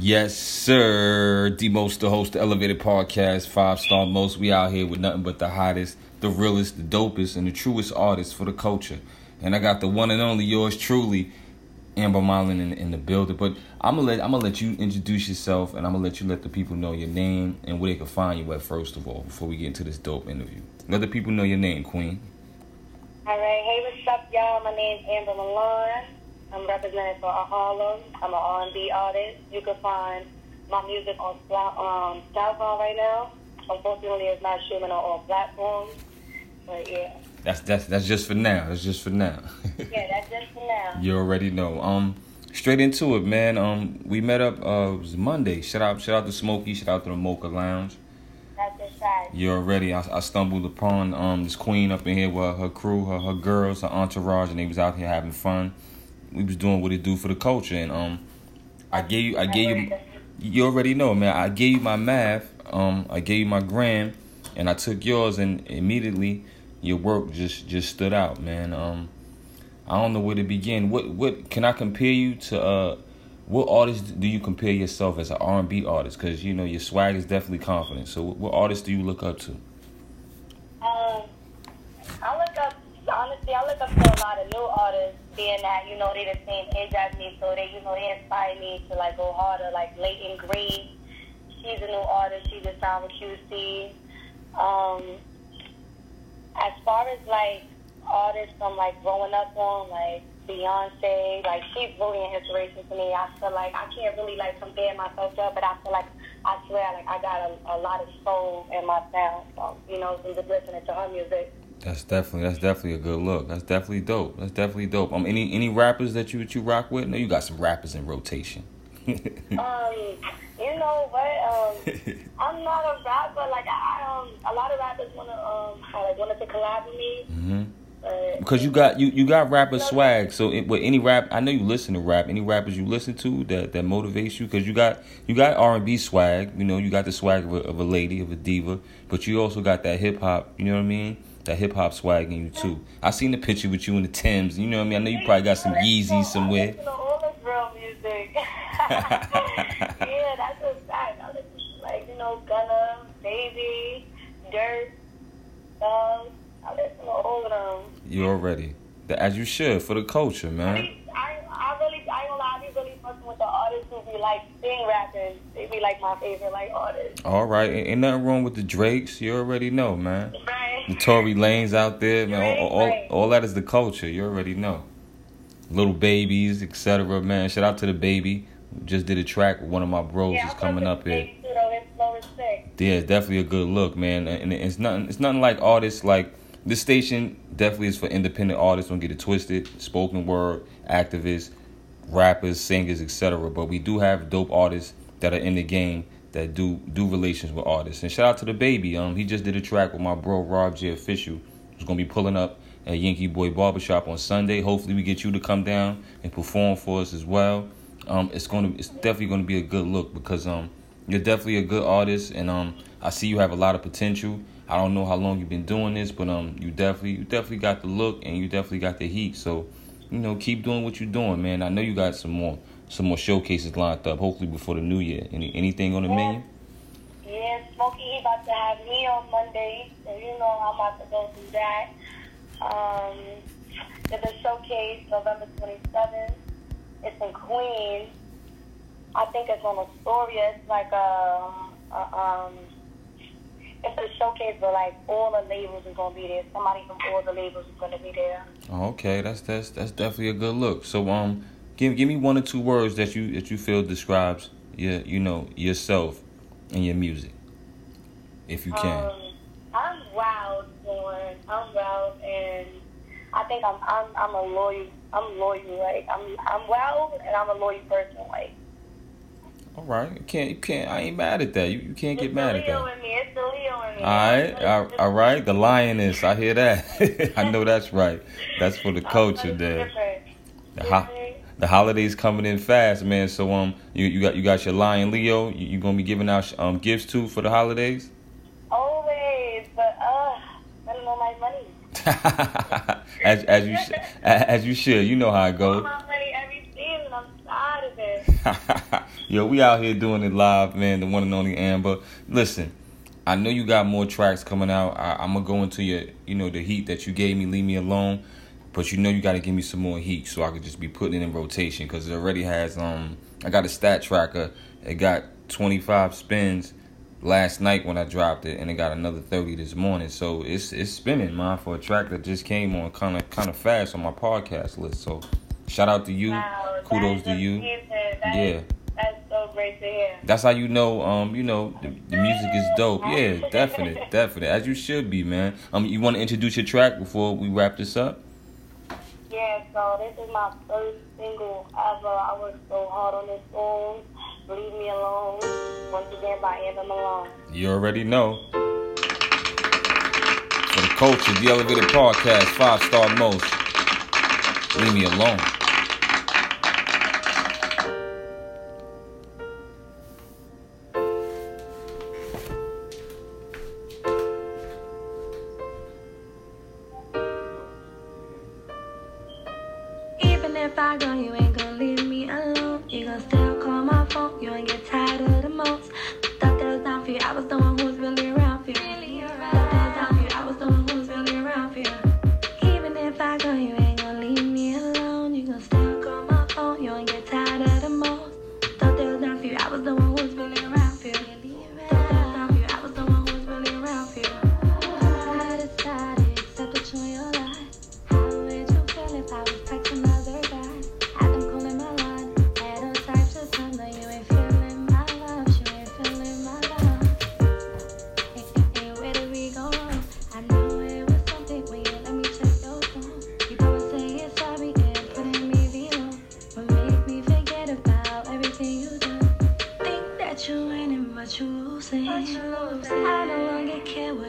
Yes, sir. D Most, the host, the Elevated Podcast, five star most. We out here with nothing but the hottest, the realest, the dopest, and the truest artists for the culture. And I got the one and only yours truly, Amber Milan in, in the building. But I'm gonna let I'm gonna let you introduce yourself, and I'm gonna let you let the people know your name and where they can find you at first of all, before we get into this dope interview. Let the people know your name, Queen. All right, hey, what's up, y'all? My name's Amber Milan. I'm representing for Harlem. I'm an R&B artist. You can find my music on um, SoundCloud right now. Unfortunately, it's not streaming on all platforms, but yeah. That's that's that's just for now. That's just for now. yeah, that's just for now. You already know. Um, straight into it, man. Um, we met up. Uh, it was Monday. Shout out, shout out to Smokey. Shout out to the Mocha Lounge. That's a You already. I, I stumbled upon um this queen up in here with her crew, her her girls, her entourage, and they was out here having fun. We was doing what it do for the culture, and um, I gave you, I gave you. You already know, man. I gave you my math. Um, I gave you my gram, and I took yours, and immediately your work just just stood out, man. Um, I don't know where to begin. What what can I compare you to? Uh, what artist do you compare yourself as an R and B artist? Because you know your swag is definitely confident. So what, what artist do you look up to? Um, I look up honestly. I look up to a lot of new being that you know they the same age as me, so they you know they inspire me to like go harder. Like Layton Greene, she's a new artist. She just signed with QC. Um, as far as like artists from like growing up on, like Beyonce, like she's really an inspiration to me. I feel like I can't really like compare myself to her, but I feel like I swear like I got a, a lot of soul in my sound. So, you know, from just listening to her music. That's definitely that's definitely a good look. That's definitely dope. That's definitely dope. Um, any any rappers that you that you rock with? No, you got some rappers in rotation. um, you know what? Um, I'm not a rapper. Like I um, a lot of rappers wanna um, like wanted to collab with me. Mm-hmm. Because you got you, you got rapper swag, so it, with any rap, I know you listen to rap. Any rappers you listen to that, that motivates you, because you got you got R and B swag. You know, you got the swag of a, of a lady, of a diva, but you also got that hip hop. You know what I mean? That hip hop swag in you too. I seen the picture with you in the Tims. You know what I mean? I know you probably got some Yeezys somewhere. All this real music. yeah, that's a fact. I listen to like you know Gunna, Baby, Durk, Thugs. I listen to all of them. You already, as you should for the culture, man. I, I, really, I ain't gonna lie, I be really fucking with the artists who be like sing rapping. They be like my favorite like artists. All right, ain't nothing wrong with the Drakes. You already know, man. Right. The Tory Lanez out there, man. All, all, all that is the culture. You already know. Little babies, etc. Man, shout out to the baby. Just did a track. One of my bros yeah, is coming up here. Too, yeah, it's definitely a good look, man. And it's nothing. It's nothing like artists like this station definitely is for independent artists. Don't get it twisted. Spoken word, activists, rappers, singers, etc. But we do have dope artists that are in the game that do do relations with artists. And shout out to the baby. Um, he just did a track with my bro Rob J Official. Who's gonna be pulling up at Yankee Boy Barbershop on Sunday. Hopefully, we get you to come down and perform for us as well. Um, it's gonna it's definitely gonna be a good look because um, you're definitely a good artist, and um, I see you have a lot of potential. I don't know how long you've been doing this, but um, you definitely you definitely got the look and you definitely got the heat. So, you know, keep doing what you're doing, man. I know you got some more some more showcases lined up. Hopefully before the new year. Any anything on the yeah. menu? Yeah, Smokey he about to have me on Monday, so you know I'm about to go do that. Um, there's a showcase November 27th. It's in Queens. I think it's on Astoria. It's like a, a um it's a showcase where like all the labels are gonna be there. Somebody from all the labels is gonna be there. Okay, that's that's that's definitely a good look. So um, give give me one or two words that you that you feel describes your you know yourself and your music, if you can. Um, I'm wild, born. I'm wild, and I think I'm I'm I'm a loyal. I'm loyal. Like I'm I'm wild, and I'm a loyal person. Like. All right, you can't you can't. I ain't mad at that. You you can't it's get mad at that. In me. It's the Leo in me. All right, all, all right. The lioness. I hear that. I know that's right. That's for the culture, there. The, ho- the holidays coming in fast, man. So um, you you got you got your lion Leo. You, you gonna be giving out um gifts too for the holidays? Always, but uh, I don't know my money. as as you sh- as you should. You know how it goes. My money every season. I'm tired of it. Yo, we out here doing it live, man. The one and only Amber. Listen, I know you got more tracks coming out. I, am gonna go into your, you know, the heat that you gave me. Leave me alone. But you know you got to give me some more heat so I could just be putting it in rotation because it already has. Um, I got a stat tracker. It got 25 spins last night when I dropped it, and it got another 30 this morning. So it's it's spinning, man, for a track that just came on kind of kind of fast on my podcast list. So shout out to you. Wow, Kudos to you. yeah. That's so great to hear. That's how you know, um, you know, the, the music is dope. Yeah, definite, definite, as you should be, man. Um, you want to introduce your track before we wrap this up? Yeah, so this is my first single ever. I worked so hard on this song. Leave Me Alone. Once again by Amber Milan. You already know. For the culture, the Elevated Podcast, five star most. Leave me alone. I got you ain't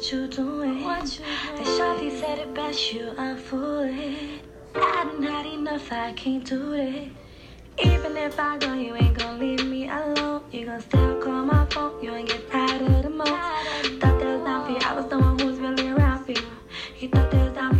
what you doing. What you doing? Shawty said it best, you are fooling. I done had enough, I can't do it. Even if I go, you ain't gonna leave me alone. You gon' still call my phone, you ain't get tired of the most. Thought that was down for you, I was the one really around for you. You thought that was down for you.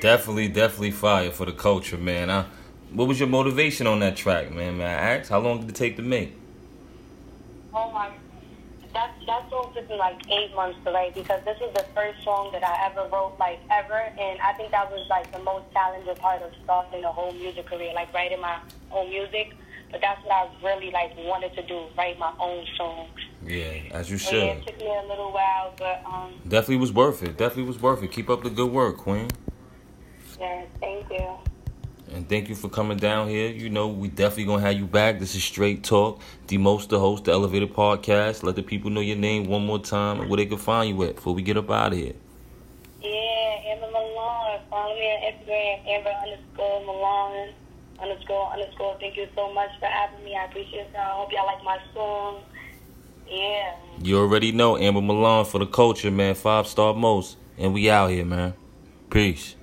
Definitely, definitely fire for the culture, man. I, what was your motivation on that track, man? May I ask? How long did it take to make? Oh my, that that song took me like eight months to write because this is the first song that I ever wrote, like ever, and I think that was like the most challenging part of starting the whole music career, like writing my own music. But that's what I really like wanted to do, write my own songs. Yeah, as you should. Yeah, it took me a little while, but um. Definitely was worth it. Definitely was worth it. Keep up the good work, Queen. Yeah, thank you. And thank you for coming down here. You know, we definitely gonna have you back. This is Straight Talk. The most the host, the Elevated Podcast. Let the people know your name one more time and where they can find you at before we get up out of here. Yeah, Amber Milan. Follow me on Instagram, Amber underscore Milan underscore underscore. Thank you so much for having me. I appreciate it. I hope y'all like my song. Yeah. You already know Amber Milan for the culture, man. Five star most. And we out here, man. Peace.